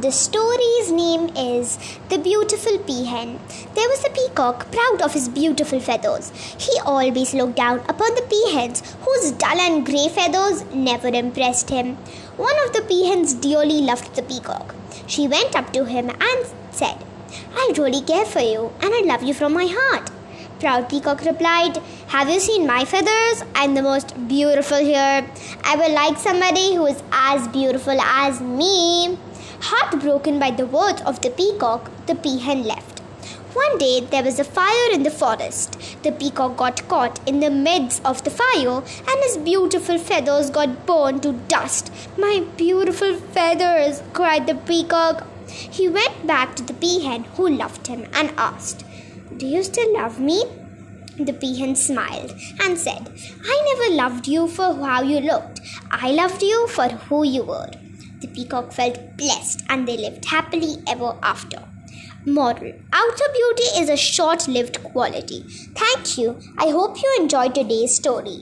The story's name is The Beautiful Peahen. There was a peacock proud of his beautiful feathers. He always looked down upon the peahens, whose dull and grey feathers never impressed him. One of the peahens dearly loved the peacock. She went up to him and said, I really care for you, and I love you from my heart. Proud Peacock replied, Have you seen my feathers? I'm the most beautiful here. I would like somebody who is as beautiful as me. Heartbroken by the words of the peacock, the peahen left. One day there was a fire in the forest. The peacock got caught in the midst of the fire and his beautiful feathers got burned to dust. My beautiful feathers, cried the peacock. He went back to the peahen who loved him and asked, Do you still love me? The peahen smiled and said, I never loved you for how you looked. I loved you for who you were. The peacock felt blessed and they lived happily ever after. Moral Outer beauty is a short lived quality. Thank you. I hope you enjoyed today's story.